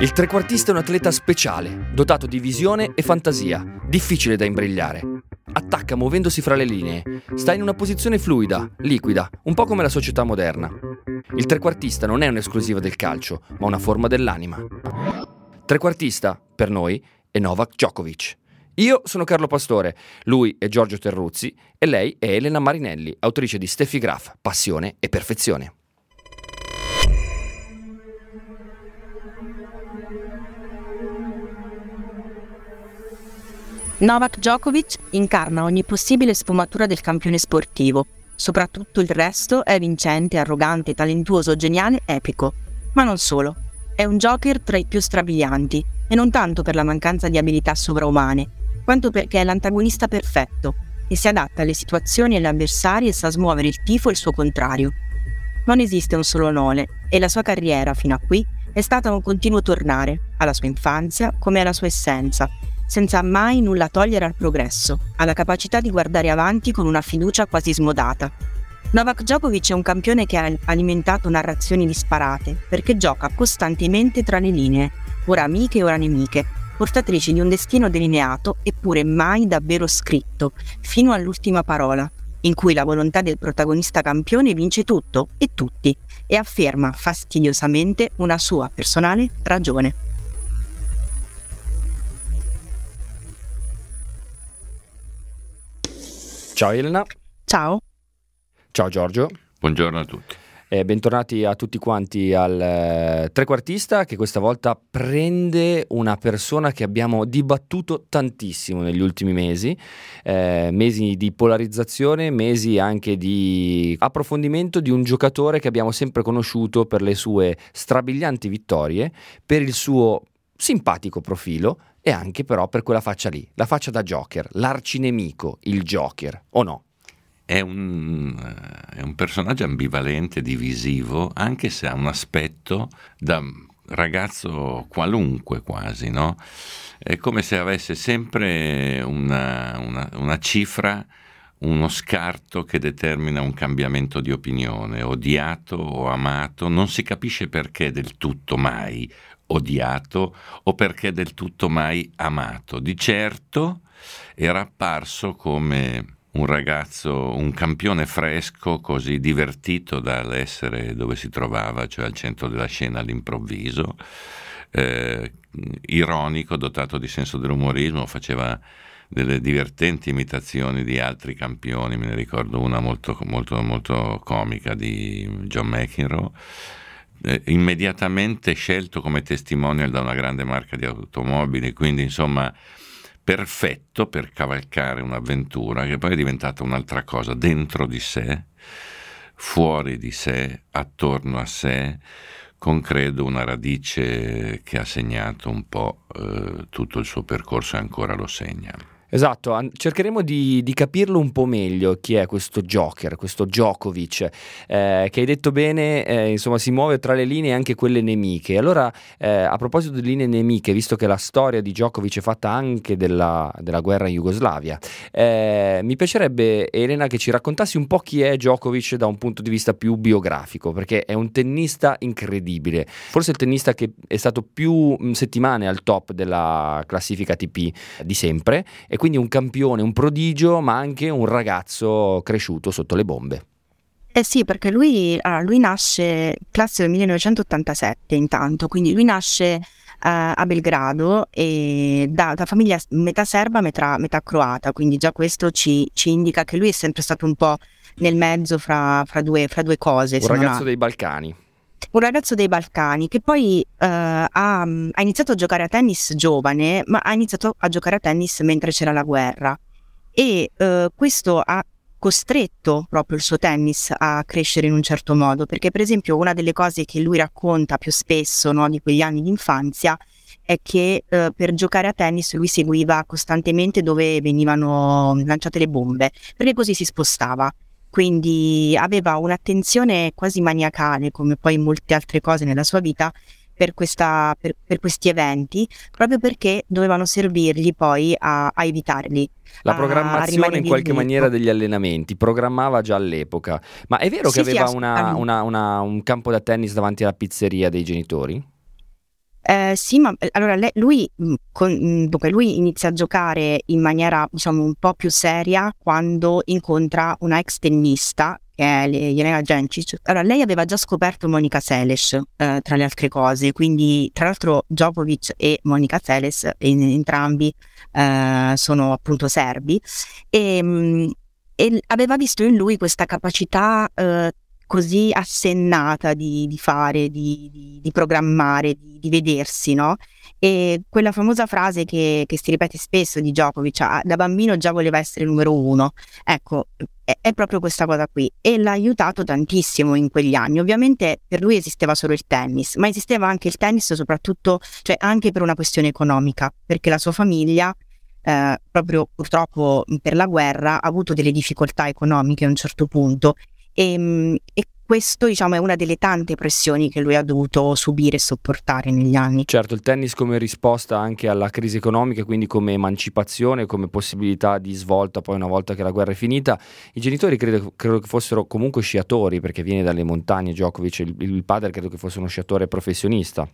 Il trequartista è un atleta speciale, dotato di visione e fantasia, difficile da imbrigliare. Attacca muovendosi fra le linee, sta in una posizione fluida, liquida, un po' come la società moderna. Il trequartista non è un'esclusiva del calcio, ma una forma dell'anima. Trequartista, per noi, è Novak Djokovic. Io sono Carlo Pastore, lui è Giorgio Terruzzi e lei è Elena Marinelli, autrice di Steffi Graf, Passione e Perfezione. Novak Djokovic incarna ogni possibile sfumatura del campione sportivo. Soprattutto il resto è vincente, arrogante, talentuoso, geniale, epico. Ma non solo. È un joker tra i più strabilianti, e non tanto per la mancanza di abilità sovraumane, quanto perché è l'antagonista perfetto e si adatta alle situazioni e agli avversari e sa smuovere il tifo e il suo contrario. Non esiste un solo nome e la sua carriera fino a qui è stata un continuo tornare, alla sua infanzia come alla sua essenza, senza mai nulla togliere al progresso, alla capacità di guardare avanti con una fiducia quasi smodata. Novak Djokovic è un campione che ha alimentato narrazioni disparate, perché gioca costantemente tra le linee, ora amiche e ora nemiche, portatrici di un destino delineato eppure mai davvero scritto, fino all'ultima parola, in cui la volontà del protagonista campione vince tutto e tutti e afferma fastidiosamente una sua personale ragione. Ciao Elena. Ciao. Ciao Giorgio. Buongiorno a tutti. Eh, bentornati a tutti quanti al eh, trequartista che questa volta prende una persona che abbiamo dibattuto tantissimo negli ultimi mesi, eh, mesi di polarizzazione, mesi anche di approfondimento di un giocatore che abbiamo sempre conosciuto per le sue strabilianti vittorie, per il suo simpatico profilo e anche però per quella faccia lì, la faccia da Joker, l'arcinemico, il Joker, o no? È un, è un personaggio ambivalente, divisivo, anche se ha un aspetto da ragazzo qualunque quasi, no? È come se avesse sempre una, una, una cifra uno scarto che determina un cambiamento di opinione, odiato o amato, non si capisce perché del tutto mai odiato o perché del tutto mai amato. Di certo era apparso come un ragazzo, un campione fresco, così divertito dall'essere dove si trovava, cioè al centro della scena all'improvviso, eh, ironico, dotato di senso dell'umorismo, faceva delle divertenti imitazioni di altri campioni, me ne ricordo una molto, molto, molto comica di John McEnroe eh, immediatamente scelto come testimonial da una grande marca di automobili, quindi insomma perfetto per cavalcare un'avventura che poi è diventata un'altra cosa dentro di sé, fuori di sé, attorno a sé, con credo una radice che ha segnato un po' eh, tutto il suo percorso e ancora lo segna. Esatto, an- cercheremo di, di, capirlo un po' meglio chi è questo Joker, questo Djokovic, eh, che hai detto bene, eh, insomma si muove tra le linee anche quelle nemiche. Allora, eh, a proposito di linee nemiche, visto che la storia di Djokovic è fatta anche della, della guerra in Jugoslavia, eh, mi piacerebbe Elena che ci raccontassi un po' chi è Djokovic da un punto di vista più biografico, perché è un tennista incredibile, forse il tennista che è stato più settimane al top della classifica ATP di sempre. E quindi un campione, un prodigio, ma anche un ragazzo cresciuto sotto le bombe. Eh sì, perché lui, ah, lui nasce classe del 1987 intanto, quindi lui nasce Uh, a Belgrado e da, da, famiglia metà serba, metà, metà croata, quindi già questo ci, ci, indica che lui è sempre stato un po' nel mezzo fra, fra, due, fra due, cose. Un ragazzo ha... dei Balcani un ragazzo dei Balcani che poi uh, ha, ha, iniziato a giocare a tennis giovane, ma ha iniziato a giocare a tennis mentre c'era la guerra. E uh, questo ha costretto proprio il suo tennis a crescere in un certo modo, perché per esempio una delle cose che lui racconta più spesso no, di quegli anni di infanzia è che uh, per giocare a tennis lui seguiva costantemente dove venivano lanciate le bombe, perché così si spostava quindi aveva un'attenzione quasi maniacale, come poi molte altre cose nella sua vita, per, questa, per, per questi eventi, proprio perché dovevano servirgli poi a, a evitarli. La programmazione in qualche maniera degli allenamenti, programmava già all'epoca. Ma è vero sì, che aveva sì, una, una, una, un campo da tennis davanti alla pizzeria dei genitori? Eh, sì, ma eh, allora lei, lui, mm, con, mm, dunque, lui inizia a giocare in maniera diciamo un po' più seria quando incontra una ex tennista che è Jelena Gencic. Allora, lei aveva già scoperto Monica Seles, eh, tra le altre cose, quindi tra l'altro Djokovic e Monica Seles, in, entrambi eh, sono appunto serbi, e, mm, e, aveva visto in lui questa capacità eh, così assennata di, di fare, di, di, di programmare, di, vedersi, no? E quella famosa frase che, che si ripete spesso di Djokovic, ah, da bambino già voleva essere numero uno, ecco, è, è, proprio questa cosa qui e l'ha aiutato tantissimo in quegli anni. Ovviamente per lui esisteva solo il tennis, ma esisteva anche il tennis soprattutto, cioè anche per una questione economica, perché la sua famiglia eh, proprio purtroppo per la guerra ha avuto delle difficoltà economiche a un certo punto e, ehm, e questo diciamo, è una delle tante pressioni che lui ha dovuto subire e sopportare negli anni. Certo, il tennis come risposta anche alla crisi economica, quindi come emancipazione, come possibilità di svolta poi una volta che la guerra è finita. I genitori credo, credo che fossero comunque sciatori perché viene dalle montagne Djokovic, il, il padre credo che fosse uno sciatore professionista.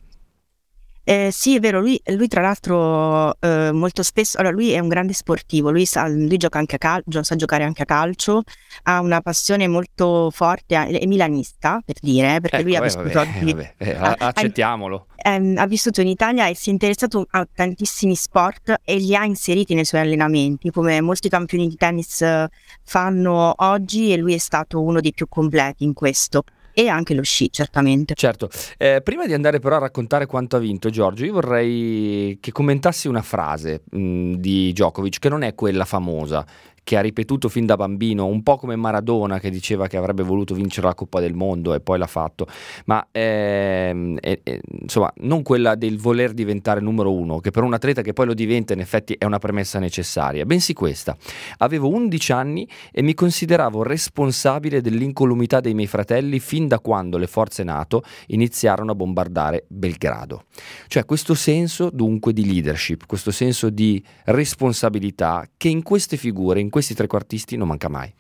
Eh, sì, è vero, lui, lui tra l'altro eh, molto spesso, allora lui è un grande sportivo, lui, sa, lui gioca anche a calcio, sa giocare anche a calcio, ha una passione molto forte, è milanista per dire, perché ecco, lui ha eh, vissuto vabbè, oggi, vabbè, eh, ha, accettiamolo. Ha, ha vissuto in Italia e si è interessato a tantissimi sport e li ha inseriti nei suoi allenamenti, come molti campioni di tennis eh, fanno oggi e lui è stato uno dei più completi in questo e anche lo sci, certamente. Certo, eh, prima di andare però a raccontare quanto ha vinto Giorgio, io vorrei che commentassi una frase mh, di Djokovic che non è quella famosa, che ha ripetuto fin da bambino, un po' come Maradona che diceva che avrebbe voluto vincere la Coppa del Mondo e poi l'ha fatto, ma ehm, eh, insomma non quella del voler diventare numero uno, che per un atleta che poi lo diventa in effetti è una premessa necessaria, bensì questa. Avevo 11 anni e mi consideravo responsabile dell'incolumità dei miei fratelli fin da quando le forze NATO iniziarono a bombardare Belgrado. Cioè questo senso dunque di leadership, questo senso di responsabilità che in queste figure, in questi trequartisti non manca mai.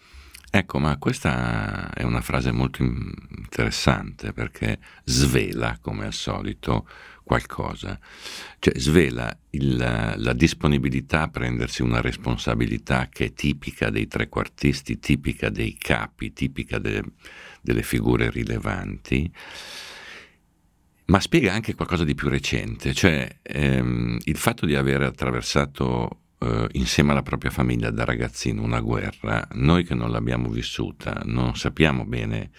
Ecco, ma questa è una frase molto interessante perché svela, come al solito, qualcosa. Cioè svela il, la disponibilità a prendersi una responsabilità che è tipica dei trequartisti, tipica dei capi, tipica de, delle figure rilevanti, ma spiega anche qualcosa di più recente, cioè ehm, il fatto di aver attraversato eh, insieme alla propria famiglia da ragazzino una guerra, noi che non l'abbiamo vissuta non sappiamo bene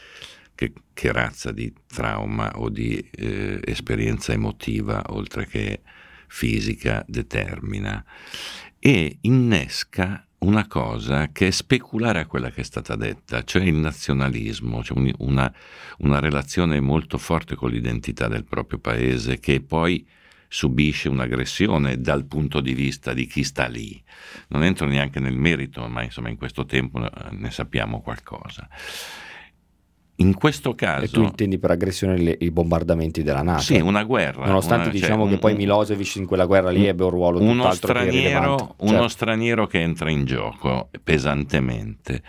che, che razza di trauma o di eh, esperienza emotiva, oltre che fisica, determina e innesca una cosa che è speculare a quella che è stata detta, cioè il nazionalismo, cioè una, una relazione molto forte con l'identità del proprio paese che poi subisce un'aggressione dal punto di vista di chi sta lì. Non entro neanche nel merito, ma insomma in questo tempo eh, ne sappiamo qualcosa. In questo caso... E tu intendi per aggressione le, i bombardamenti della Nato? Sì, una guerra. Nonostante una, diciamo cioè, che un, poi Milosevic in quella guerra lì ebbe un ruolo uno straniero, che Uno certo. straniero che entra in gioco pesantemente.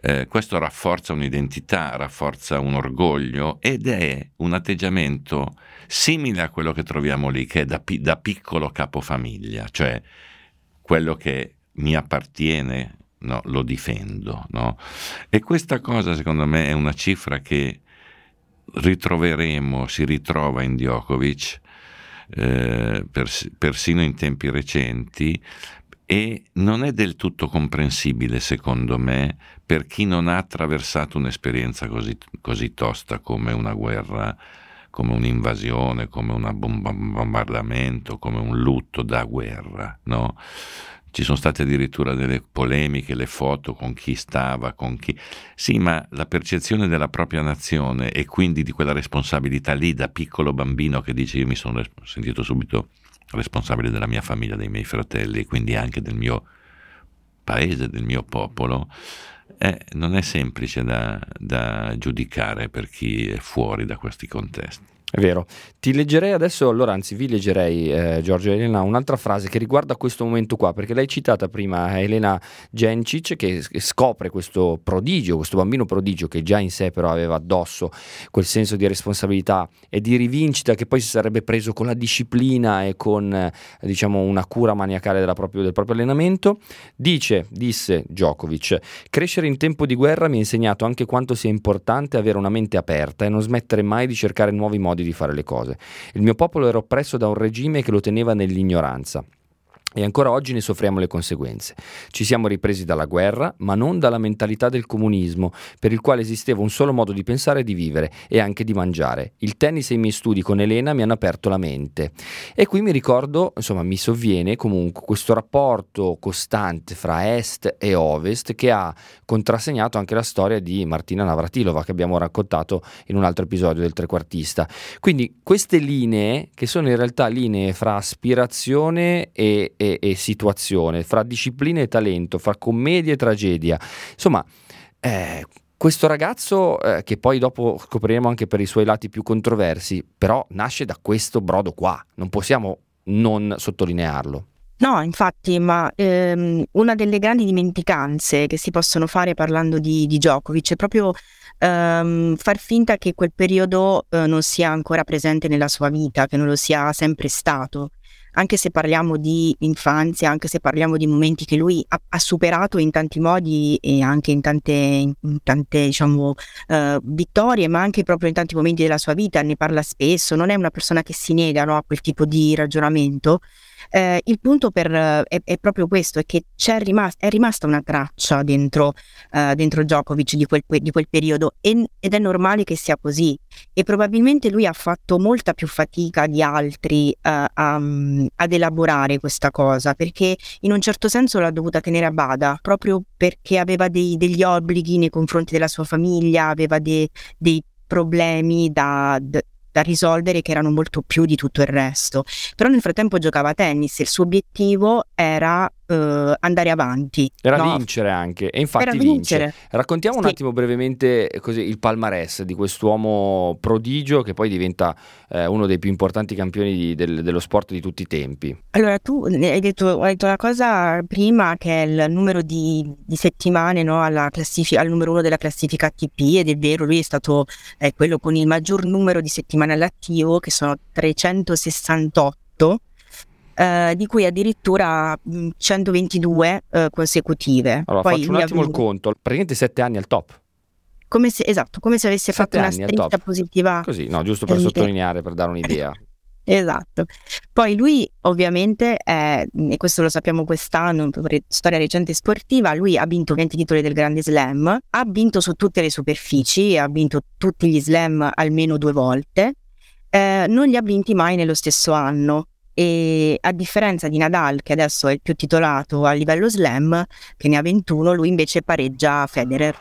Eh, questo rafforza un'identità, rafforza un orgoglio ed è un atteggiamento simile a quello che troviamo lì, che è da, da piccolo capofamiglia, cioè quello che mi appartiene no, lo difendo. No? E questa cosa secondo me è una cifra che ritroveremo, si ritrova in Djokovic, eh, pers- persino in tempi recenti, e non è del tutto comprensibile, secondo me, per chi non ha attraversato un'esperienza così, così tosta come una guerra, come un'invasione, come un bombardamento, come un lutto da guerra, no? Ci sono state addirittura delle polemiche, le foto con chi stava, con chi... Sì, ma la percezione della propria nazione e quindi di quella responsabilità lì da piccolo bambino che dice io mi sono sentito subito responsabile della mia famiglia, dei miei fratelli e quindi anche del mio paese, del mio popolo, eh, non è semplice da, da giudicare per chi è fuori da questi contesti. È vero. Ti leggerei adesso, allora anzi vi leggerei eh, Giorgio e Elena un'altra frase che riguarda questo momento qua, perché l'hai citata prima Elena Gencic che scopre questo prodigio, questo bambino prodigio che già in sé però aveva addosso quel senso di responsabilità e di rivincita che poi si sarebbe preso con la disciplina e con eh, diciamo una cura maniacale proprio, del proprio allenamento. Dice, disse Djokovic, crescere in tempo di guerra mi ha insegnato anche quanto sia importante avere una mente aperta e non smettere mai di cercare nuovi modi di fare le cose. Il mio popolo era oppresso da un regime che lo teneva nell'ignoranza. E ancora oggi ne soffriamo le conseguenze. Ci siamo ripresi dalla guerra, ma non dalla mentalità del comunismo, per il quale esisteva un solo modo di pensare e di vivere, e anche di mangiare. Il tennis e i miei studi con Elena mi hanno aperto la mente. E qui mi ricordo, insomma, mi sovviene comunque questo rapporto costante fra Est e Ovest che ha contrassegnato anche la storia di Martina Navratilova, che abbiamo raccontato in un altro episodio del trequartista. Quindi queste linee, che sono in realtà linee fra aspirazione e e, e situazione, fra disciplina e talento, fra commedia e tragedia. Insomma, eh, questo ragazzo, eh, che poi dopo scopriremo anche per i suoi lati più controversi, però nasce da questo brodo qua, non possiamo non sottolinearlo. No, infatti, ma ehm, una delle grandi dimenticanze che si possono fare parlando di, di Djokovic è proprio ehm, far finta che quel periodo eh, non sia ancora presente nella sua vita, che non lo sia sempre stato anche se parliamo di infanzia, anche se parliamo di momenti che lui ha, ha superato in tanti modi e anche in tante, in tante diciamo, uh, vittorie, ma anche proprio in tanti momenti della sua vita, ne parla spesso, non è una persona che si nega no, a quel tipo di ragionamento. Eh, il punto per, è, è, proprio questo, è che rimast- è rimasta una traccia dentro, uh, dentro Djokovic di quel, di quel periodo e, ed è normale che sia così e probabilmente lui ha fatto molta più fatica di altri uh, a, ad elaborare questa cosa perché in un certo senso l'ha dovuta tenere a bada proprio perché aveva dei, degli obblighi nei confronti della sua famiglia, aveva dei, dei problemi da, da risolvere che erano molto più di tutto il resto. Però nel frattempo giocava a tennis e il suo obiettivo era uh, andare avanti. Era no? vincere anche, e infatti Era vince. Raccontiamo sì. un attimo brevemente così, il palmarès di quest'uomo prodigio che poi diventa eh, uno dei più importanti campioni di, del, dello sport di tutti i tempi. Allora, tu hai detto, hai detto una cosa prima che è il numero di, di settimane no, classific- al numero uno della classifica ATP ed è vero, lui è stato eh, quello con il maggior numero di settimane all'attivo che sono 368 eh, di cui addirittura 122 mm, eh, consecutive. Allora, Poi faccio un attimo il conto, praticamente 7 anni al top. Come se, esatto, come se avesse fatto una striscia positiva. Così, no, giusto per sottolineare, per dare un'idea. Esatto. Poi lui ovviamente, è, e questo lo sappiamo quest'anno, per storia recente sportiva, lui ha vinto 20 titoli del Grande Slam, ha vinto su tutte le superfici, ha vinto tutti gli slam almeno due volte, eh, non li ha vinti mai nello stesso anno e a differenza di Nadal che adesso è il più titolato a livello slam che ne ha 21 lui invece pareggia Federer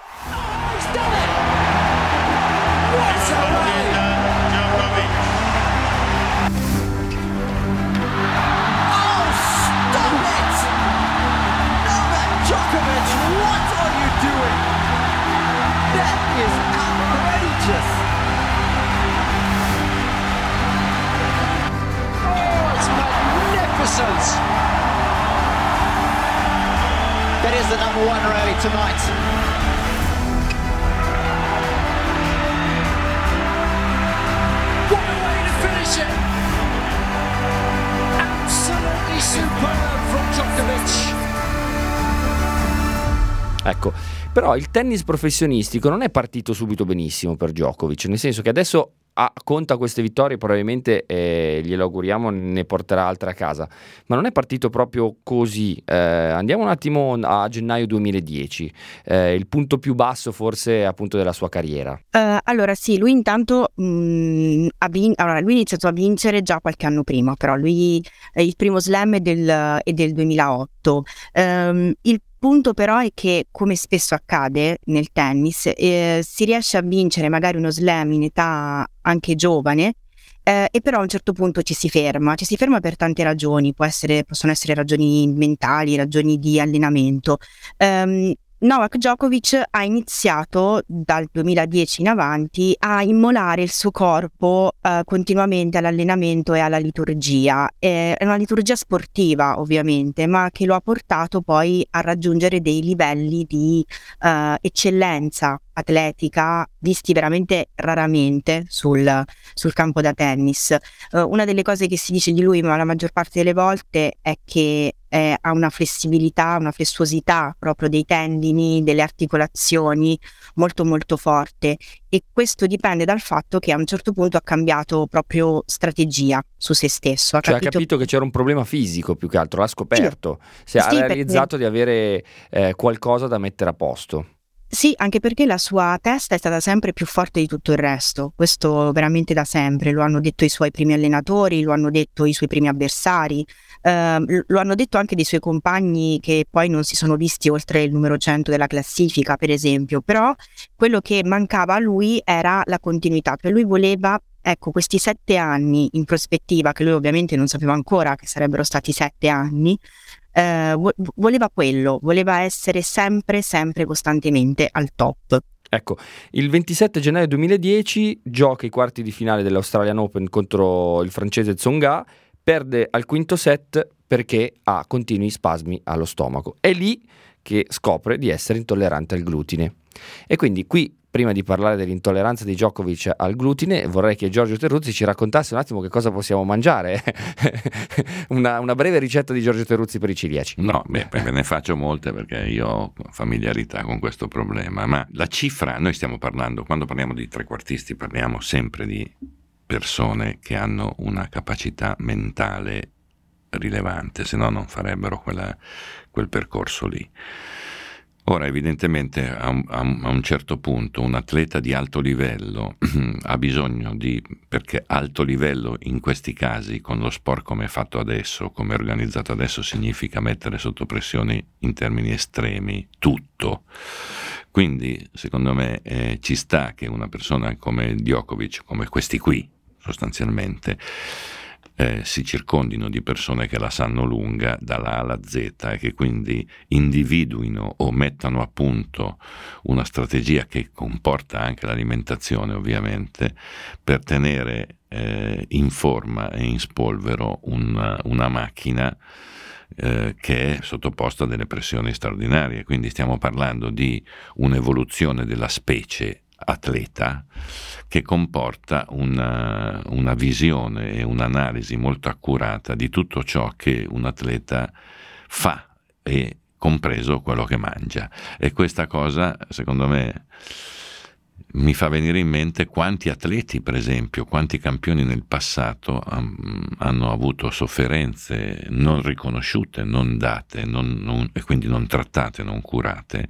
the number one rally tonight. Absolutely superb from Djokovic. Ecco, però il tennis professionistico non è partito subito benissimo per Djokovic, nel senso che adesso ah, conta queste vittorie, probabilmente eh, glielo auguriamo, ne porterà altre a casa, ma non è partito proprio così. Eh, andiamo un attimo a gennaio 2010, eh, il punto più basso forse appunto della sua carriera. Uh, allora sì, lui intanto mh, mm, ha, vin- allora, lui ha iniziato a vincere già qualche anno prima, però lui il primo slam è del, è del 2008. Um, ehm, il punto però è che, come spesso accade nel tennis, eh, si riesce a vincere magari uno slam in età anche giovane, eh, e però a un certo punto ci si ferma, ci si ferma per tante ragioni, essere, possono essere ragioni mentali, ragioni di allenamento. Um, Novak Djokovic ha iniziato dal 2010 in avanti a immolare il suo corpo eh, continuamente all'allenamento e alla liturgia. È una liturgia sportiva ovviamente, ma che lo ha portato poi a raggiungere dei livelli di eh, eccellenza atletica visti veramente raramente sul, sul campo da tennis. Uh, una delle cose che si dice di lui, ma la maggior parte delle volte, è che eh, ha una flessibilità, una flessuosità proprio dei tendini, delle articolazioni molto molto forte e questo dipende dal fatto che a un certo punto ha cambiato proprio strategia su se stesso. Ha, cioè, capito... ha capito che c'era un problema fisico più che altro, l'ha scoperto, sì. si sì, ha realizzato perché... di avere eh, qualcosa da mettere a posto. Sì, anche perché la sua testa è stata sempre più forte di tutto il resto, questo veramente da sempre, lo hanno detto i suoi primi allenatori, lo hanno detto i suoi primi avversari, eh, lo hanno detto anche dei suoi compagni che poi non si sono visti oltre il numero 100 della classifica, per esempio, però quello che mancava a lui era la continuità, cioè lui voleva ecco, questi sette anni in prospettiva, che lui ovviamente non sapeva ancora che sarebbero stati sette anni, eh, voleva quello, voleva essere sempre, sempre costantemente al top. Ecco, il 27 gennaio 2010 gioca i quarti di finale dell'Australian Open contro il francese Tsonga, perde al quinto set perché ha continui spasmi allo stomaco. È lì che scopre di essere intollerante al glutine. E quindi qui prima di parlare dell'intolleranza di Djokovic al glutine, vorrei che Giorgio Terruzzi ci raccontasse un attimo che cosa possiamo mangiare. una, una, breve ricetta di Giorgio Terruzzi per i ciliaci. No, beh, ne faccio molte perché io ho familiarità con questo problema, ma la cifra, noi stiamo parlando, quando parliamo di trequartisti, parliamo sempre di persone che hanno una capacità mentale rilevante, se no non farebbero quella, quel percorso lì. Ora, evidentemente, a un, a un, certo punto un atleta di alto livello ha bisogno di, perché alto livello in questi casi, con lo sport come è fatto adesso, come è organizzato adesso, significa mettere sotto pressione in termini estremi tutto. Quindi, secondo me, eh, ci sta che una persona come Djokovic, come questi qui, sostanzialmente, eh, si circondino di persone che la sanno lunga dalla A alla Z e che quindi individuino o mettano a punto una strategia che comporta anche l'alimentazione ovviamente per tenere eh, in forma e in spolvero una, una macchina eh, che è sottoposta a delle pressioni straordinarie. Quindi stiamo parlando di un'evoluzione della specie atleta che comporta una, una visione e un'analisi molto accurata di tutto ciò che un atleta fa e compreso quello che mangia. E questa cosa, secondo me, mi fa venire in mente quanti atleti, per esempio, quanti campioni nel passato um, hanno avuto sofferenze non riconosciute, non date non, non, e quindi non trattate, non curate,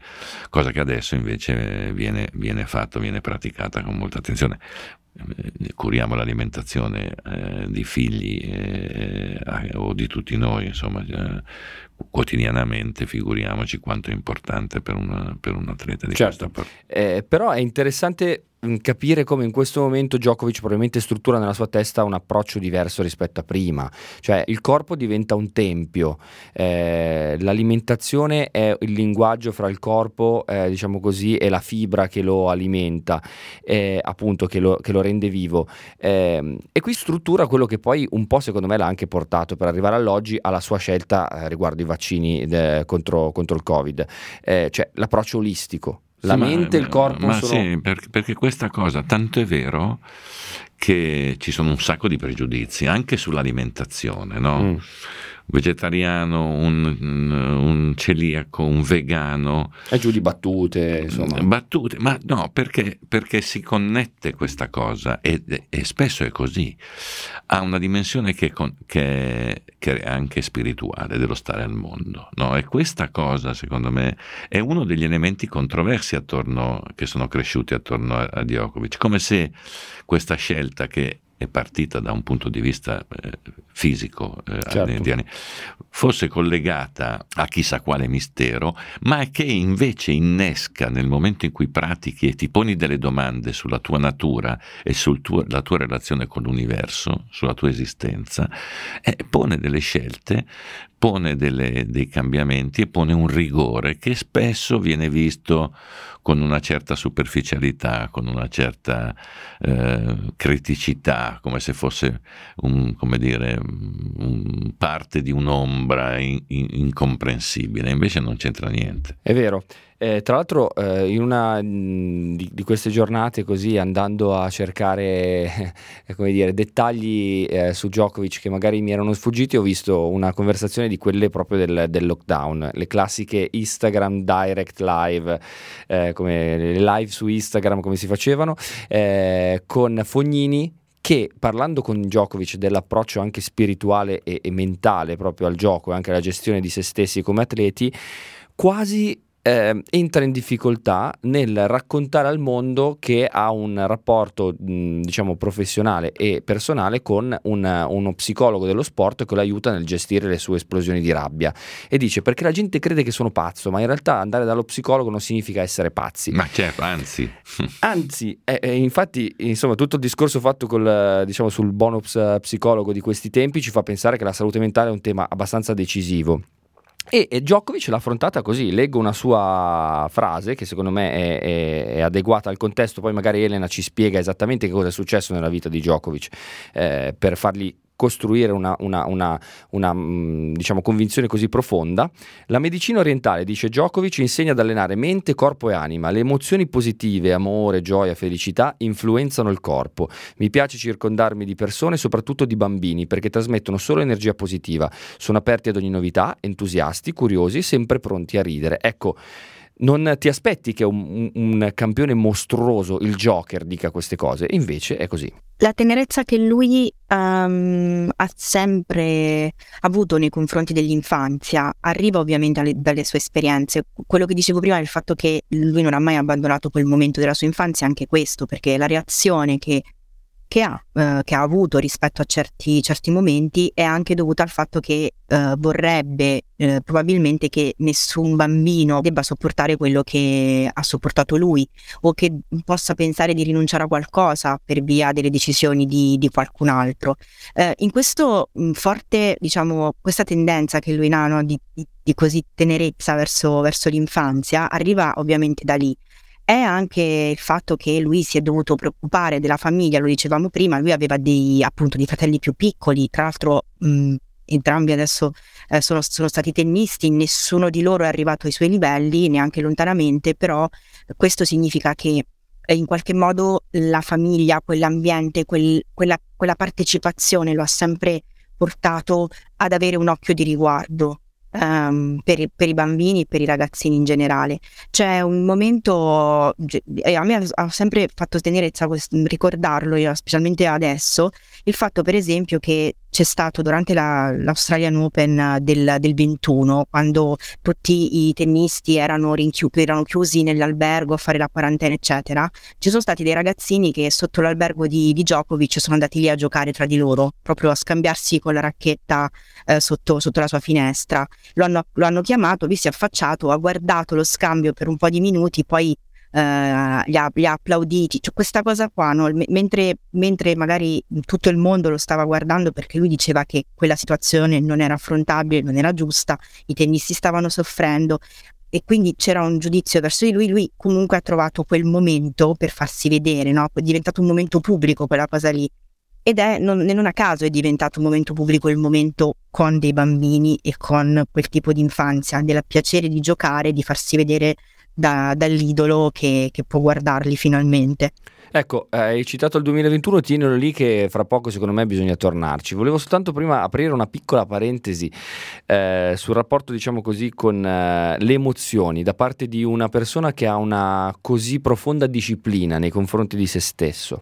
cosa che adesso invece viene, viene fatta, viene praticata con molta attenzione. Eh, curiamo l'alimentazione eh, di figli eh, eh, o di tutti noi, insomma, eh, quotidianamente, figuriamoci quanto è importante per, una, per un atleta di certo. questo. Eh, però è interessante Mm, capire come in questo momento Djokovic probabilmente struttura nella sua testa un approccio diverso rispetto a prima, cioè il corpo diventa un tempio, eh, l'alimentazione è il linguaggio fra il corpo, eh, diciamo così, e la fibra che lo alimenta, eh, appunto che lo, che lo, rende vivo. Ehm, e qui struttura quello che poi un po' secondo me l'ha anche portato per arrivare all'oggi alla sua scelta eh, riguardo i vaccini eh, contro, contro, il Covid, eh, cioè l'approccio olistico. La sì, mente e il corpo ma sono... sì, perché, perché questa cosa, tanto è vero che ci sono un sacco di pregiudizi anche sull'alimentazione, no? Mm vegetariano, un, un, celiaco, un vegano. E giù di battute, insomma. Battute, ma no, perché, perché si connette questa cosa e, e, spesso è così. Ha una dimensione che, che, che, è anche spirituale dello stare al mondo. No? E questa cosa, secondo me, è uno degli elementi controversi attorno, che sono cresciuti attorno a, a Djokovic. Come se questa scelta che è partita da un punto di vista eh, fisico, eh, certo. fosse collegata a chissà quale mistero, ma che invece innesca nel momento in cui pratichi e ti poni delle domande sulla tua natura e sulla tua relazione con l'universo, sulla tua esistenza, eh, pone delle scelte pone delle, dei cambiamenti e pone un rigore che spesso viene visto con una certa superficialità, con una certa eh, criticità, come se fosse un, come dire, un parte di un'ombra in, in, incomprensibile, invece non c'entra niente. È vero. Eh, tra l'altro, eh, in una mh, di, di, queste giornate, così andando a cercare come dire, dettagli eh, su Djokovic che magari mi erano sfuggiti, ho visto una conversazione di quelle proprio del, del lockdown, le classiche Instagram direct live, eh, come le live su Instagram come si facevano, eh, con Fognini che parlando con Djokovic dell'approccio anche spirituale e, e mentale proprio al gioco e anche alla gestione di se stessi come atleti, quasi eh, entra in difficoltà nel raccontare al mondo che ha un rapporto mh, diciamo professionale e personale con un, uno psicologo dello sport che lo aiuta nel gestire le sue esplosioni di rabbia. E dice perché la gente crede che sono pazzo ma in realtà andare dallo psicologo non significa essere pazzi. Ma certo anzi. Anzi eh, eh, infatti insomma tutto il discorso fatto col, diciamo, sul bonus psicologo di questi tempi ci fa pensare che la salute mentale è un tema abbastanza decisivo e, e Djokovic l'ha affrontata così, leggo una sua frase che secondo me è, è, è, adeguata al contesto, poi magari Elena ci spiega esattamente che cosa è successo nella vita di Djokovic eh, per fargli costruire una, una, una, una mm, diciamo, convinzione così profonda. La medicina orientale, dice Djokovic, insegna ad allenare mente, corpo e anima. Le emozioni positive, amore, gioia, felicità, influenzano il corpo. Mi piace circondarmi di persone, soprattutto di bambini, perché trasmettono solo energia positiva. Sono aperti ad ogni novità, entusiasti, curiosi, sempre pronti a ridere. Ecco, non ti aspetti che un, un, campione mostruoso, il Joker, dica queste cose, invece è così. La tenerezza che lui um, ha sempre avuto nei confronti dell'infanzia arriva ovviamente alle, dalle sue esperienze. Quello che dicevo prima è il fatto che lui non ha mai abbandonato quel momento della sua infanzia, anche questo, perché la reazione che che ha, eh, che ha avuto rispetto a certi, certi, momenti è anche dovuta al fatto che eh, vorrebbe eh, probabilmente che nessun bambino debba sopportare quello che ha sopportato lui o che possa pensare di rinunciare a qualcosa per via delle decisioni di, di qualcun altro. Eh, in questo mh, forte, diciamo, questa tendenza che lui ha no, di, di, di, così tenerezza verso, verso l'infanzia arriva ovviamente da lì è anche il fatto che lui si è dovuto preoccupare della famiglia, lo dicevamo prima, lui aveva dei, appunto, dei fratelli più piccoli, tra l'altro mh, entrambi adesso eh, sono, sono, stati tennisti, nessuno di loro è arrivato ai suoi livelli, neanche lontanamente, però questo significa che eh, in qualche modo la famiglia, quell'ambiente, quel, quella, quella partecipazione lo ha sempre portato ad avere un occhio di riguardo um, per, per, i bambini e per i ragazzini in generale. C'è un momento, eh, a me ha sempre fatto tenerezza ricordarlo, specialmente adesso, il fatto per esempio che c'è stato durante la, l'Australian Open del, del, 21, quando tutti i tennisti erano, rinchiu- erano, chiusi nell'albergo a fare la quarantena, eccetera, ci sono stati dei ragazzini che sotto l'albergo di, di Djokovic sono andati lì a giocare tra di loro, proprio a scambiarsi con la racchetta eh, sotto, sotto, la sua finestra. Lo hanno, lo hanno chiamato, lui si è affacciato, ha guardato lo scambio per un po' di minuti, poi Uh, li, ha, li, ha, applauditi, cioè, questa cosa qua, no? M- mentre, mentre, magari tutto il mondo lo stava guardando perché lui diceva che quella situazione non era affrontabile, non era giusta, i tennisti stavano soffrendo e quindi c'era un giudizio verso di lui, lui comunque ha trovato quel momento per farsi vedere, no? è diventato un momento pubblico quella cosa lì. Ed è, non, non a caso è diventato un momento pubblico il momento con dei bambini e con quel tipo di infanzia, del piacere di giocare, di farsi vedere da, dall'idolo che, che può guardarli finalmente. Ecco, eh, hai citato il 2021, tienilo lì che fra poco secondo me bisogna tornarci. Volevo soltanto prima aprire una piccola parentesi eh, sul rapporto, diciamo così, con eh, le emozioni da parte di una persona che ha una così profonda disciplina nei confronti di se stesso.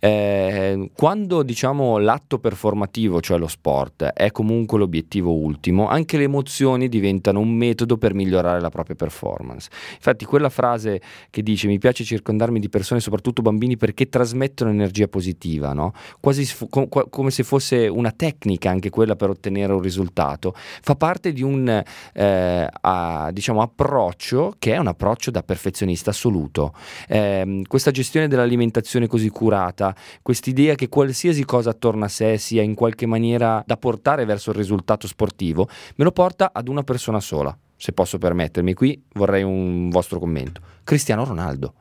Eh, quando diciamo l'atto performativo, cioè lo sport, è comunque l'obiettivo ultimo, anche le emozioni diventano un metodo per migliorare la propria performance. Infatti quella frase che dice mi piace circondarmi di persone, soprattutto bambini, perché trasmettono energia positiva, no? quasi com- come se fosse una tecnica anche quella per ottenere un risultato, fa parte di un eh, a, diciamo, approccio che è un approccio da perfezionista assoluto. Eh, questa gestione dell'alimentazione così curata, quest'idea che qualsiasi cosa attorno a sé sia in qualche maniera da portare verso il risultato sportivo, me lo porta ad una persona sola, se posso permettermi. Qui vorrei un vostro commento. Cristiano Ronaldo,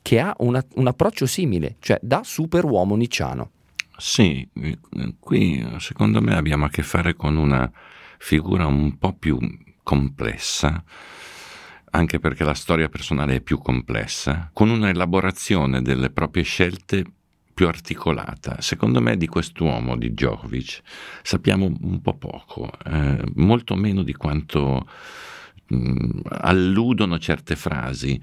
che ha una, un approccio simile, cioè da superuomo nicciano. Sì, qui secondo me abbiamo a che fare con una figura un po' più complessa, anche perché la storia personale è più complessa, con una elaborazione delle proprie scelte più articolata. Secondo me di quest'uomo, di Djokovic, sappiamo un po' poco, eh, molto meno di quanto mh, alludono certe frasi.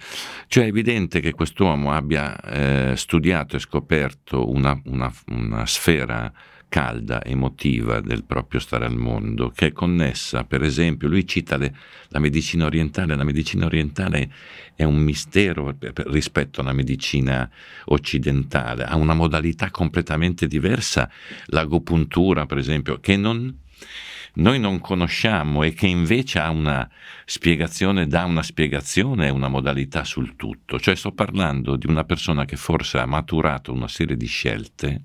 Cioè è evidente che quest'uomo abbia eh, studiato e scoperto una, una, una sfera calda, emotiva del proprio stare al mondo, che è connessa, per esempio, lui cita le, la medicina orientale, la medicina orientale è un mistero rispetto alla medicina occidentale, ha una modalità completamente diversa, l'agopuntura, per esempio, che non, noi non conosciamo e che invece ha una spiegazione, dà una spiegazione, una modalità sul tutto. Cioè sto parlando di una persona che forse ha maturato una serie di scelte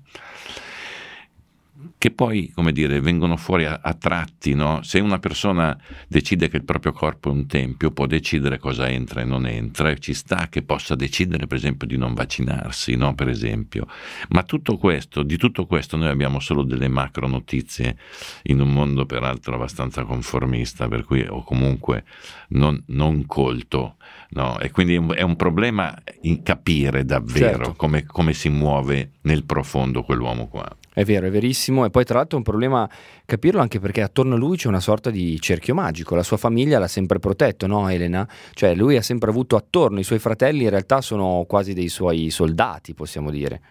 che poi, come dire, vengono fuori a, a tratti, no? Se una persona decide che il proprio corpo è un tempio, può decidere cosa entra e non entra, e ci sta che possa decidere, per esempio, di non vaccinarsi, no? Per esempio. Ma tutto questo, di tutto questo noi abbiamo solo delle macro notizie in un mondo peraltro abbastanza conformista, per cui, o comunque non, non colto, no? E quindi è un problema in capire davvero certo. come, come si muove nel profondo quell'uomo qua. È vero, è verissimo. E poi, tra l'altro, è un problema capirlo anche perché attorno a lui c'è una sorta di cerchio magico. La sua famiglia l'ha sempre protetto, no, Elena? Cioè, lui ha sempre avuto attorno i suoi fratelli, in realtà sono quasi dei suoi soldati, possiamo dire.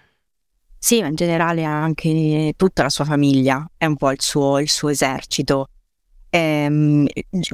Sì, ma in generale anche tutta la sua famiglia è un po' il suo, il suo esercito. Ehm,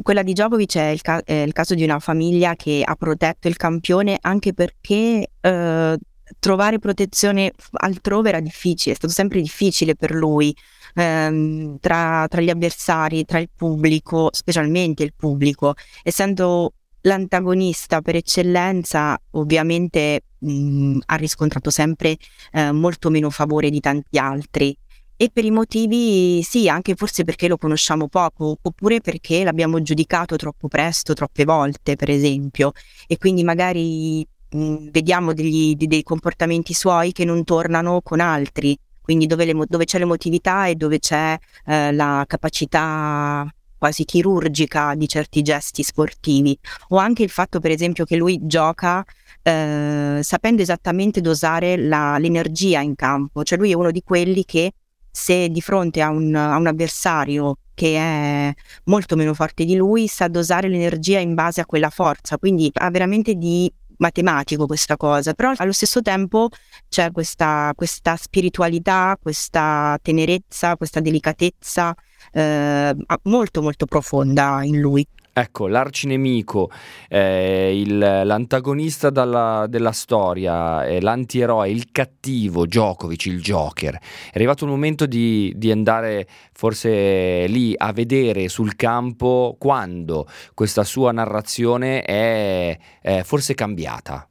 quella di Djokovic è il, ca- è il, caso di una famiglia che ha protetto il campione anche perché eh, trovare protezione altrove era difficile, è stato sempre difficile per lui. Ehm, tra, tra, gli avversari, tra il pubblico, specialmente il pubblico, essendo l'antagonista per eccellenza, ovviamente mh, ha riscontrato sempre eh, molto meno favore di tanti altri. E per i motivi, sì, anche forse perché lo conosciamo poco, oppure perché l'abbiamo giudicato troppo presto, troppe volte, per esempio, e quindi magari Mhmm, vediamo degli, dei comportamenti suoi che non tornano con altri, quindi dove, le, dove c'è l'emotività e dove c'è eh, la capacità quasi chirurgica di certi gesti sportivi, o anche il fatto per esempio che lui gioca eh, sapendo esattamente dosare la, l'energia in campo, cioè lui è uno di quelli che se di fronte a un, a un avversario che è molto meno forte di lui, sa dosare l'energia in base a quella forza, quindi ha veramente di matematico questa cosa, però allo stesso tempo c'è questa, questa spiritualità, questa tenerezza, questa delicatezza eh, molto molto profonda in lui. Ecco, l'arcinemico, eh, il, l'antagonista dalla, della storia, eh, l'antieroe, il cattivo, Djokovic, il Joker. È arrivato il momento di, di, andare forse lì a vedere sul campo quando questa sua narrazione è, è forse cambiata.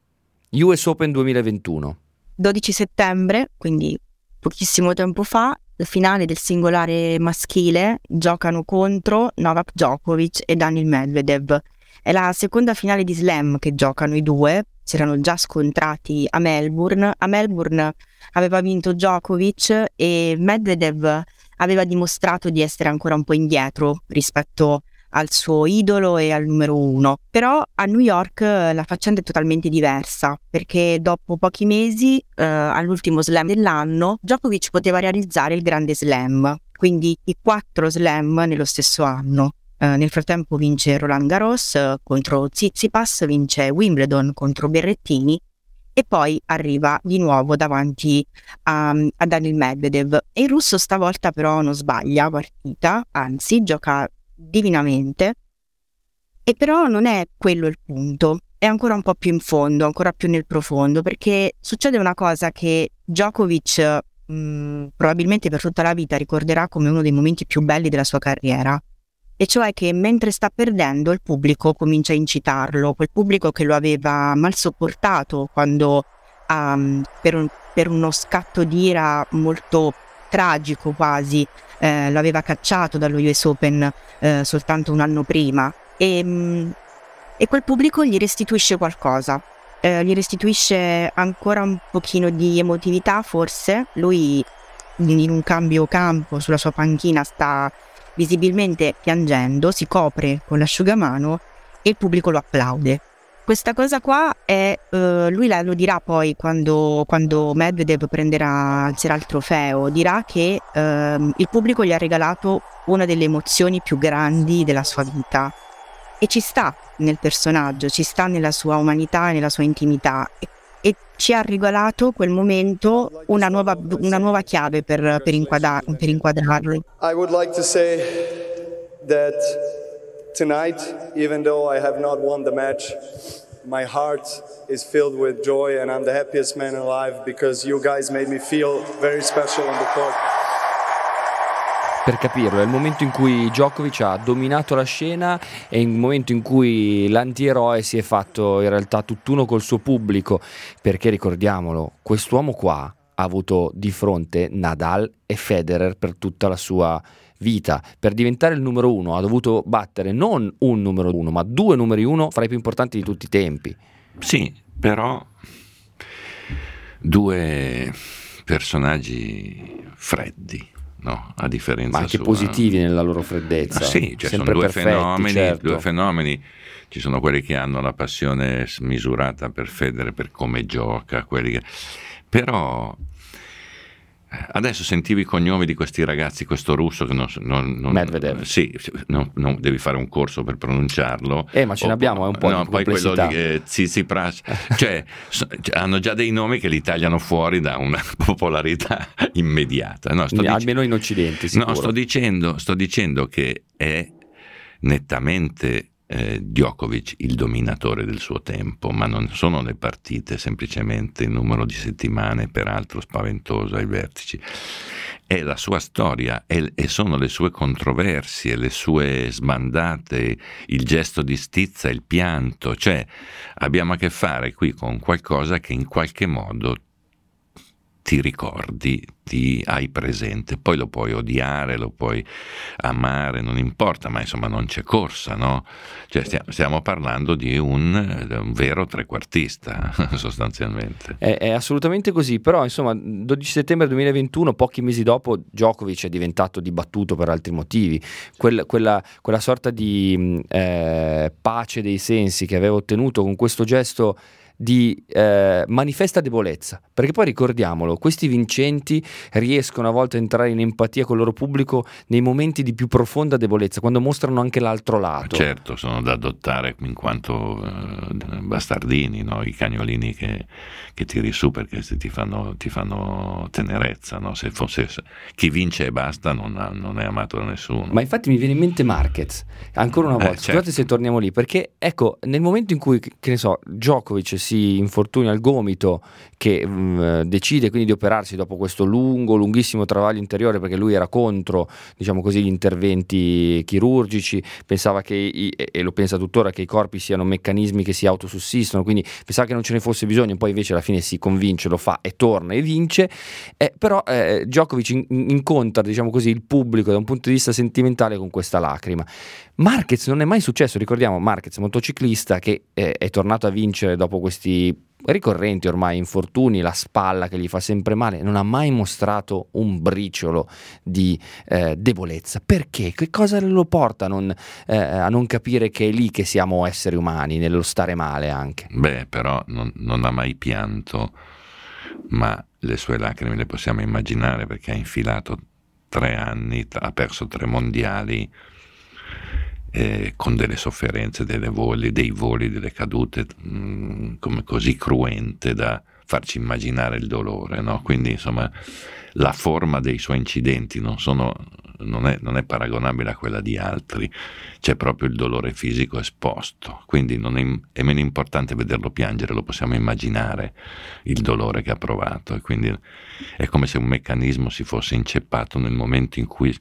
US Open 2021. 12 settembre, quindi pochissimo tempo fa, finale del singolare maschile giocano contro Novak Djokovic e Daniel Medvedev. È la seconda finale di slam che giocano i due, si erano già scontrati a Melbourne. A Melbourne aveva vinto Djokovic e Medvedev aveva dimostrato di essere ancora un po' indietro rispetto al suo idolo e al numero uno. Però a New York eh, la faccenda è totalmente diversa perché dopo pochi mesi, eh, all'ultimo slam dell'anno, Djokovic poteva realizzare il grande slam, quindi i quattro slam nello stesso anno. Uh, nel frattempo vince Roland Garros uh, contro Tsitsipas, vince Wimbledon contro Berrettini e poi arriva di nuovo davanti a, a Daniel Medvedev. E il russo stavolta però non sbaglia partita, anzi gioca divinamente. E però non è quello il punto, è ancora un po' più in fondo, ancora più nel profondo, perché succede una cosa che Djokovic mh, probabilmente per tutta la vita ricorderà come uno dei momenti più belli della sua carriera, e cioè che mentre sta perdendo il pubblico comincia a incitarlo, quel pubblico che lo aveva mal sopportato quando um, per, un, per, uno scatto d'ira molto tragico quasi eh, lo aveva cacciato dallo US Open eh, soltanto un anno prima. E, um, e quel pubblico gli restituisce qualcosa, eh, gli restituisce ancora un pochino di emotività forse, lui in un cambio campo sulla sua panchina sta visibilmente piangendo, si copre con l'asciugamano e il pubblico lo applaude. Questa cosa qua è, uh, lui lo dirà poi quando, quando Medvedev prenderà, alzerà il trofeo, dirà che uh, il pubblico gli ha regalato una delle emozioni più grandi della sua vita. E ci sta nel personaggio, ci sta nella sua umanità, nella sua intimità. E e ci ha regalato quel momento una nuova, una nuova chiave per, per, inquadra, per inquadrarlo. I would like to say that tonight, even though I have not won the match, my heart is filled with joy and I'm the happiest man alive because you guys made me feel very special on the court. Per capirlo, è il momento in cui Djokovic ha dominato la scena e il momento in cui l'antieroe si è fatto in realtà tutt'uno col suo pubblico, perché ricordiamolo, quest'uomo qua ha avuto di fronte Nadal e Federer per tutta la sua vita. Per diventare il numero uno ha dovuto battere non un numero uno, ma due numeri uno fra i più importanti di tutti i tempi. Sì, però due personaggi freddi no? a differenza Ma anche sua. positivi nella loro freddezza. Ah, sì, cioè sono due, perfetti, fenomeni, certo. due fenomeni. Ci sono quelli che hanno la passione smisurata per Federe, per come gioca, quelli che... però Adesso sentivi i cognomi di questi ragazzi, questo russo che non... non, non Medvedev. Sì, non, non, devi fare un corso per pronunciarlo. Eh, ma ce o, l'abbiamo, è un po' no, di poi quello di eh, Tsitsipras, cioè, so, cioè, hanno già dei nomi che li tagliano fuori da una popolarità immediata. No, sto Almeno dic- in Occidente, sicuro. No, sto dicendo, sto dicendo che è nettamente eh, Djokovic il dominatore del suo tempo, ma non sono le partite, semplicemente il numero di settimane, peraltro spaventoso ai vertici. È la sua storia e, e sono le sue controversie, le sue sbandate, il gesto di stizza, il pianto, cioè abbiamo a che fare qui con qualcosa che in qualche modo ti ricordi, ti hai presente, poi lo puoi odiare, lo puoi amare, non importa, ma insomma non c'è corsa, no? Cioè stiamo, stiamo parlando di un, un, vero trequartista, sostanzialmente. È, è, assolutamente così, però insomma 12 settembre 2021, pochi mesi dopo, Djokovic è diventato dibattuto per altri motivi, Quel, quella, quella, sorta di eh, pace dei sensi che aveva ottenuto con questo gesto di eh, manifesta debolezza, perché poi ricordiamolo, questi vincenti riescono a volte a entrare in empatia con il loro pubblico nei momenti di più profonda debolezza, quando mostrano anche l'altro lato. Certo, sono da adottare in quanto eh, bastardini, no? i cagnolini che, che, tiri su perché ti fanno, ti fanno tenerezza, no? se fosse chi vince e basta non, ha, non, è amato da nessuno. Ma infatti mi viene in mente Marquez, ancora una eh, volta, eh, certo. scusate se torniamo lì, perché ecco, nel momento in cui, che ne so, Djokovic si si infortuna al gomito che mh, mm, decide quindi di operarsi dopo questo lungo, lunghissimo travaglio interiore perché lui era contro, diciamo così, gli interventi chirurgici, pensava che, i, e lo pensa tuttora, che i corpi siano meccanismi che si autosussistono, quindi pensava che non ce ne fosse bisogno, poi invece alla fine si convince, lo fa e torna e vince, eh, però eh, Djokovic in, incontra, diciamo così, il pubblico da un punto di vista sentimentale con questa lacrima. Marquez non è mai successo, ricordiamo Marquez, motociclista che eh, è tornato a vincere dopo questi ricorrenti ormai infortuni, la spalla che gli fa sempre male, non ha mai mostrato un briciolo di eh, debolezza. Perché? Che cosa lo porta a non, eh, a non, capire che è lì che siamo esseri umani, nello stare male anche? Beh, però non, non ha mai pianto, ma le sue lacrime le possiamo immaginare perché ha infilato tre anni, ha perso tre mondiali eh, con delle sofferenze, delle voli, dei voli, delle cadute mh, mm, come così cruente da farci immaginare il dolore. No? Quindi insomma la forma dei suoi incidenti non, sono, non, è, non, è, paragonabile a quella di altri, c'è proprio il dolore fisico esposto, quindi è, è, meno importante vederlo piangere, lo possiamo immaginare il dolore che ha provato quindi è come se un meccanismo si fosse inceppato nel momento in cui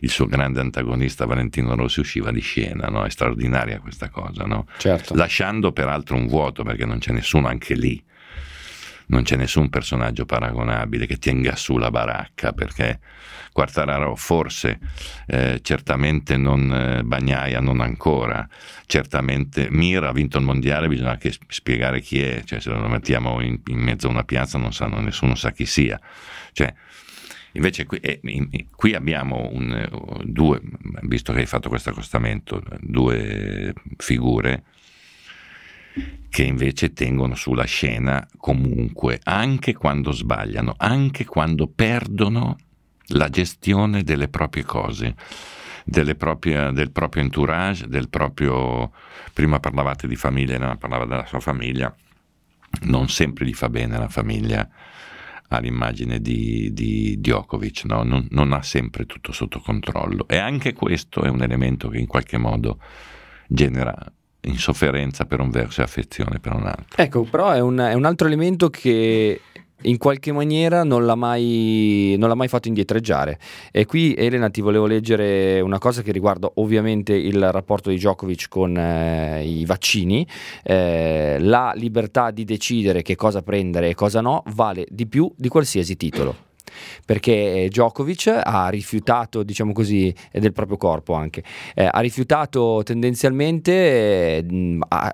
il suo grande antagonista Valentino Rossi usciva di scena, no? è straordinaria questa cosa, no? certo. lasciando peraltro un vuoto perché non c'è nessuno anche lì, non c'è nessun personaggio paragonabile che tenga su la baracca perché Quartararo forse, eh, certamente non eh, Bagnaia, non ancora, certamente Mir ha vinto il mondiale, bisogna anche spiegare chi è, cioè se lo mettiamo in, in mezzo a una piazza non sanno, nessuno sa chi sia. Cioè, Invece qui, eh, qui abbiamo un, due, visto che hai fatto questo accostamento, due figure che invece tengono sulla scena comunque, anche quando sbagliano, anche quando perdono la gestione delle proprie cose, proprie, del proprio entourage, del proprio... Prima parlavate di famiglia, no? parlava della sua famiglia, non sempre gli fa bene la famiglia all'immagine di, di Djokovic, no? non, non, ha sempre tutto sotto controllo e anche questo è un elemento che in qualche modo genera insofferenza per un verso e affezione per un altro. Ecco, però è un, è un altro elemento che in qualche maniera non l'ha, mai, non l'ha mai fatto indietreggiare. E qui Elena ti volevo leggere una cosa che riguarda ovviamente il rapporto di Djokovic con eh, i vaccini. Eh, la libertà di decidere che cosa prendere e cosa no vale di più di qualsiasi titolo perché Djokovic ha rifiutato, diciamo così, del proprio corpo anche, eh, ha rifiutato tendenzialmente, eh, ha,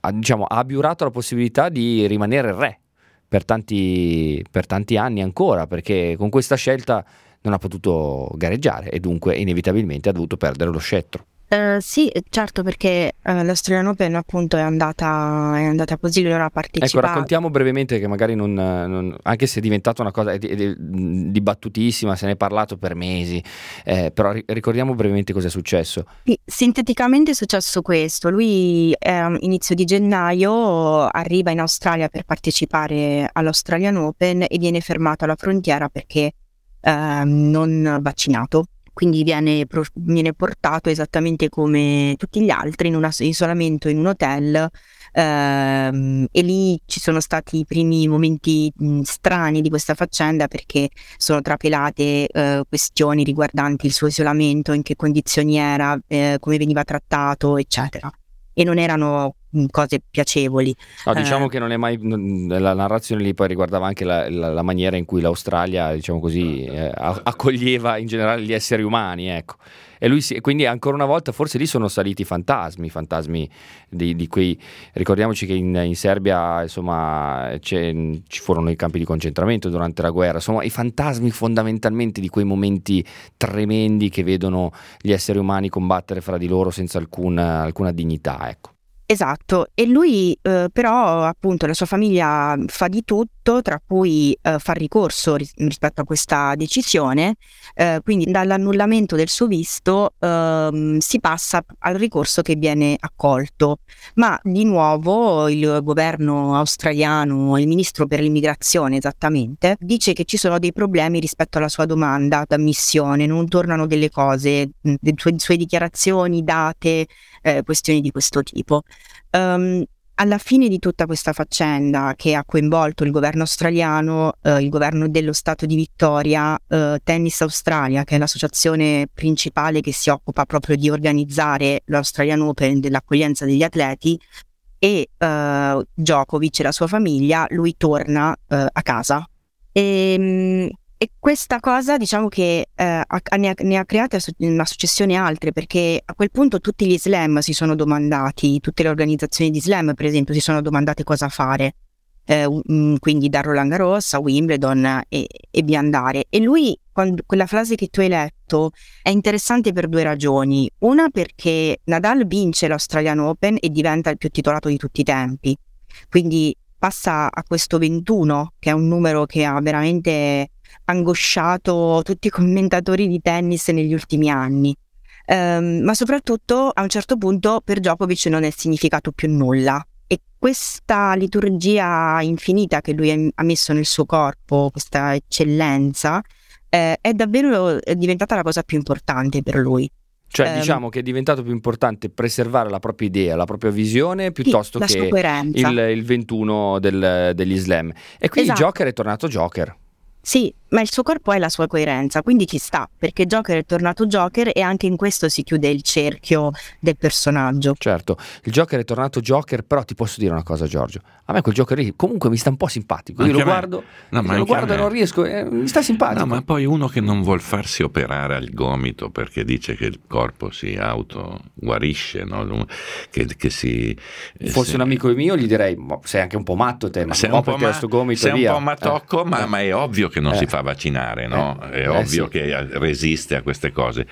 ha, diciamo, ha abiurato la possibilità di rimanere re per tanti, per tanti anni ancora, perché con questa scelta non ha potuto gareggiare e dunque inevitabilmente ha dovuto perdere lo scettro. Uh, sì, certo, perché uh, l'Australian Open appunto è andata, è andata così, lui ha partecipato. Ecco, raccontiamo brevemente che magari non, non anche se è diventata una cosa dibattutissima, se ne è parlato per mesi, eh, però ricordiamo brevemente cosa è successo. Sì, sinteticamente è successo questo, lui eh, inizio di gennaio arriva in Australia per partecipare all'Australian Open e viene fermato alla frontiera perché eh, non vaccinato quindi viene, viene, portato esattamente come tutti gli altri in un isolamento in un hotel ehm, e lì ci sono stati i primi momenti mh, strani di questa faccenda perché sono trapelate eh, questioni riguardanti il suo isolamento, in che condizioni era, eh, come veniva trattato, eccetera. E non erano cose piacevoli. No, diciamo eh. che non è mai la narrazione lì poi riguardava anche la, la, la maniera in cui l'Australia, diciamo così, eh, accoglieva in generale gli esseri umani, ecco. E lui si, quindi ancora una volta forse lì sono saliti i fantasmi, fantasmi di, di quei ricordiamoci che in, in Serbia insomma ci furono i campi di concentramento durante la guerra, insomma i fantasmi fondamentalmente di quei momenti tremendi che vedono gli esseri umani combattere fra di loro senza alcuna, alcuna dignità, ecco. Esatto, e lui eh, però appunto la sua famiglia fa di tutto, tra cui eh, fa ricorso ris- rispetto a questa decisione, eh, quindi dall'annullamento del suo visto ehm, si passa al ricorso che viene accolto, ma di nuovo il governo australiano, il ministro per l'immigrazione esattamente, dice che ci sono dei problemi rispetto alla sua domanda d'ammissione, non tornano delle cose, le sue, sue dichiarazioni, date, eh, questioni di questo tipo. Um, alla fine di tutta questa faccenda che ha coinvolto il governo australiano, eh, il governo dello Stato di Vittoria, eh, Tennis Australia, che è l'associazione principale che si occupa proprio di organizzare l'Australian Open dell'accoglienza degli atleti, e eh, Djokovic e la sua famiglia, lui torna eh, a casa. E, ehm, e questa cosa diciamo che eh, ne, ha, ne ha create una successione altre perché a quel punto tutti gli slam si sono domandati, tutte le organizzazioni di slam per esempio si sono domandate cosa fare, eh, quindi da Roland Garros a Wimbledon e, e via andare. E lui, quando, quella frase che tu hai letto è interessante per due ragioni. Una perché Nadal vince l'Australian Open e diventa il più titolato di tutti i tempi, quindi passa a questo 21 che è un numero che ha veramente angosciato tutti i commentatori di tennis negli ultimi anni. ehm, ma soprattutto a un certo punto per Djokovic non è significato più nulla. E questa liturgia infinita che lui ha messo nel suo corpo, questa eccellenza, eh, è davvero diventata la cosa più importante per lui. Cioè, um, diciamo che è diventato più importante preservare la propria idea, la propria visione, piuttosto sì, che il, il, 21 del, degli slam. E quindi esatto. Joker è tornato Joker. Sì, ma il suo corpo è la sua coerenza, quindi ci sta, perché Joker è tornato Joker e anche in questo si chiude il cerchio del personaggio. Certo, il Joker è tornato Joker, però ti posso dire una cosa Giorgio, a me quel Joker lì comunque mi sta un po' simpatico, io lo guardo, no, lo guardo e non riesco, eh, mi sta simpatico. No, ma poi uno che non vuol farsi operare al gomito perché dice che il corpo si autoguarisce, no? che, che si... Eh, Fosse se... un amico mio gli direi, sei anche un po' matto te, ma sei un po' ma... questo gomito sei via. un po' matocco, eh. ma, ma, è ovvio che non si fa fa vaccinare, no? Eh, è eh, ovvio sì. che resiste a queste cose.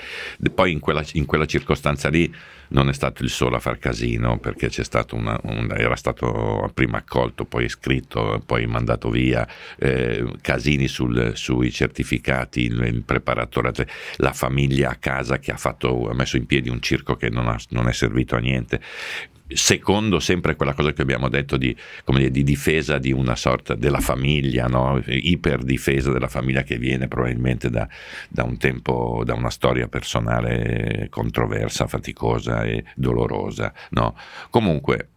Poi in quella, in quella, circostanza lì non è stato il solo a far casino perché stato una, un, era stato prima accolto, poi scritto, poi mandato via, eh, casini sul, sui certificati, il, il, preparatore, la famiglia a casa che ha, fatto, ha messo in piedi un circo che non, ha, non è servito a niente secondo sempre quella cosa che abbiamo detto di, dire, di difesa di una sorta della famiglia, no? iperdifesa della famiglia che viene probabilmente da, da, un tempo, da una storia personale controversa, faticosa e dolorosa. No? Comunque,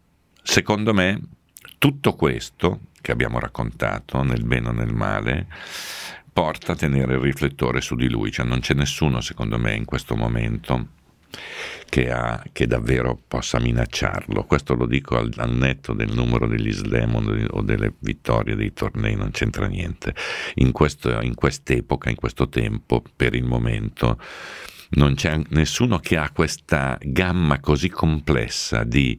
secondo me, tutto questo che abbiamo raccontato, nel bene o nel male, porta a tenere il riflettore su di lui, cioè non c'è nessuno, secondo me, in questo momento che, ha, che, davvero possa minacciarlo. Questo lo dico al, al netto del numero degli slam o delle vittorie dei tornei, non c'entra niente. In, questo, in quest'epoca, in questo tempo, per il momento, non c'è nessuno che ha questa gamma così complessa di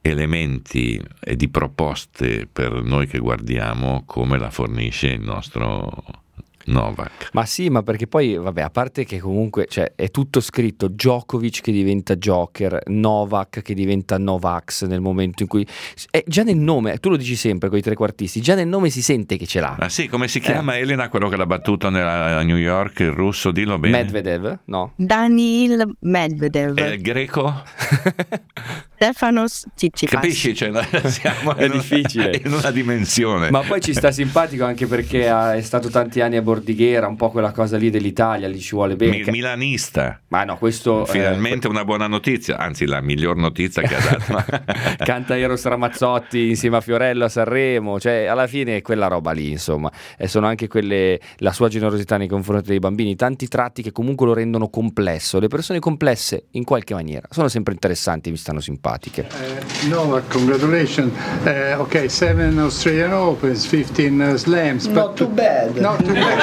elementi e di proposte per noi che guardiamo come la fornisce il nostro Novak. Ma sì, ma perché poi, vabbè, a parte che comunque cioè, è tutto scritto, Djokovic che diventa Joker, Novak che diventa Novax nel momento in cui... È già nel nome, tu lo dici sempre con i trequartisti, già nel nome si sente che ce l'ha. Ah sì, come si chiama eh. Elena, quello che l'ha battuto nella, a New York, il russo, dillo bene. Medvedev? No. Danil Medvedev. E il greco? Stefanos Tsitsipas. Capisci? Cioè, siamo è difficile. in una dimensione. Ma poi ci sta simpatico anche perché è stato tanti anni a bordighera, un po' quella cosa lì dell'Italia, lì ci vuole bene. Mi- milanista. Ma no, questo... Finalmente eh, una buona notizia, anzi la miglior notizia che ha dato. Canta Eros Ramazzotti insieme a Fiorello a Sanremo, cioè alla fine è quella roba lì, insomma. E sono anche quelle, la sua generosità nei confronti dei bambini, tanti tratti che comunque lo rendono complesso. Le persone complesse, in qualche maniera, sono sempre interessanti, mi stanno simpatiche. Uh, Novak, congratulations. Uh, ok, 7 Australian Opens, 15 uh, slams. Not too bad. Not too bad.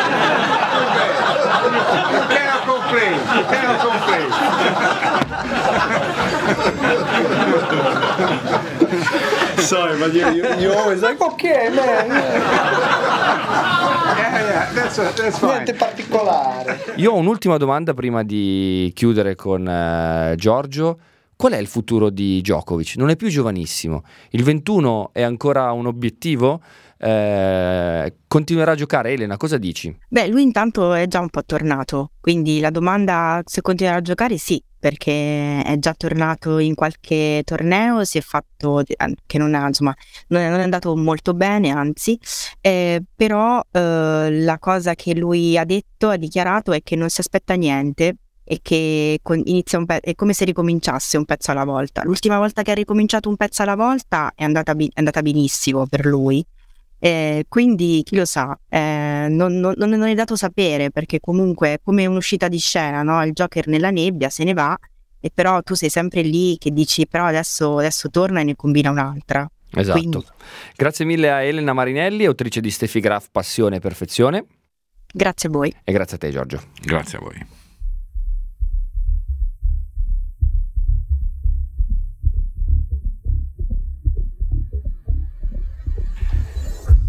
you cannot complain. Cannot complain. Sorry, but you, you, you always like, okay, man. Yeah, yeah, that's, that's fine. Niente particolare. Io ho un'ultima domanda prima di chiudere con uh, Giorgio. Qual è il futuro di Djokovic? Non è più giovanissimo. Il 21 è ancora un obiettivo? Eh, continuerà a giocare Elena, cosa dici? Beh, lui intanto è già un po' tornato, quindi la domanda se continuerà a giocare sì, perché è già tornato in qualche torneo, si è fatto che non, ha, insomma, non, è, non è andato molto bene, anzi, eh, però eh, la cosa che lui ha detto, ha dichiarato è che non si aspetta niente e che inizia un pe- è come se ricominciasse un pezzo alla volta. L'ultima volta che ha ricominciato un pezzo alla volta è andata, bi- è andata benissimo per lui eh, quindi chi lo sa, eh, non, non, non, è dato sapere perché comunque è come un'uscita di scena, no? il Joker nella nebbia se ne va e però tu sei sempre lì che dici però adesso, adesso torna e ne combina un'altra. Esatto. Quindi... Grazie mille a Elena Marinelli, autrice di Steffi Graf Passione e Perfezione. Grazie a voi. E grazie a te Giorgio. Grazie a voi.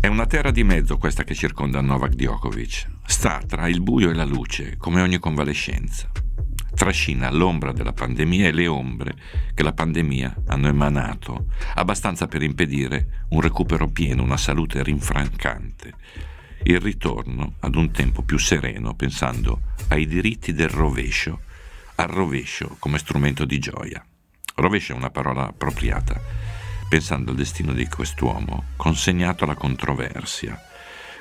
È una terra di mezzo questa che circonda Novak Djokovic. Sta tra il buio e la luce, come ogni convalescenza. Trascina l'ombra della pandemia e le ombre che la pandemia hanno emanato, abbastanza per impedire un recupero pieno, una salute rinfrancante, il ritorno ad un tempo più sereno, pensando ai diritti del rovescio, al rovescio come strumento di gioia. Rovescio è una parola appropriata, pensando al destino di quest'uomo consegnato alla controversia,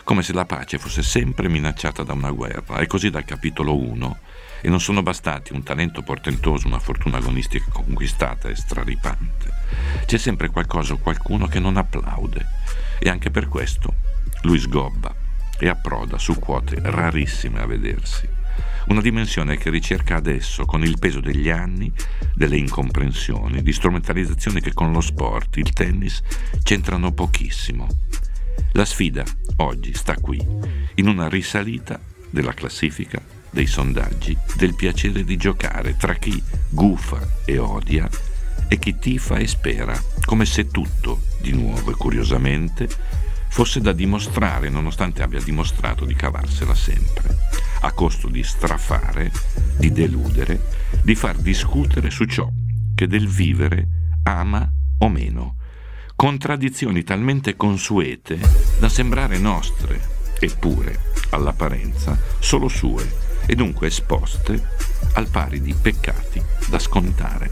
come se la pace fosse sempre minacciata da una guerra, e così dal capitolo 1 e non sono bastati un talento portentoso, una fortuna agonistica conquistata e straripante. C'è sempre qualcosa o qualcuno che non applaude e anche per questo lui sgobba e approda su quote rarissime a vedersi. Una dimensione che ricerca adesso con il peso degli anni, delle incomprensioni, di strumentalizzazioni che con lo sport, il tennis, c'entrano pochissimo. La sfida oggi sta qui, in una risalita della classifica dei sondaggi del piacere di giocare tra chi gufa e odia e chi tifa e spera, come se tutto, di nuovo e curiosamente, fosse da dimostrare nonostante abbia dimostrato di cavarsela sempre, a costo di strafare, di deludere, di far discutere su ciò che del vivere ama o meno, contraddizioni talmente consuete da sembrare nostre, eppure, all'apparenza, solo sue e dunque esposte al pari di peccati da scontare.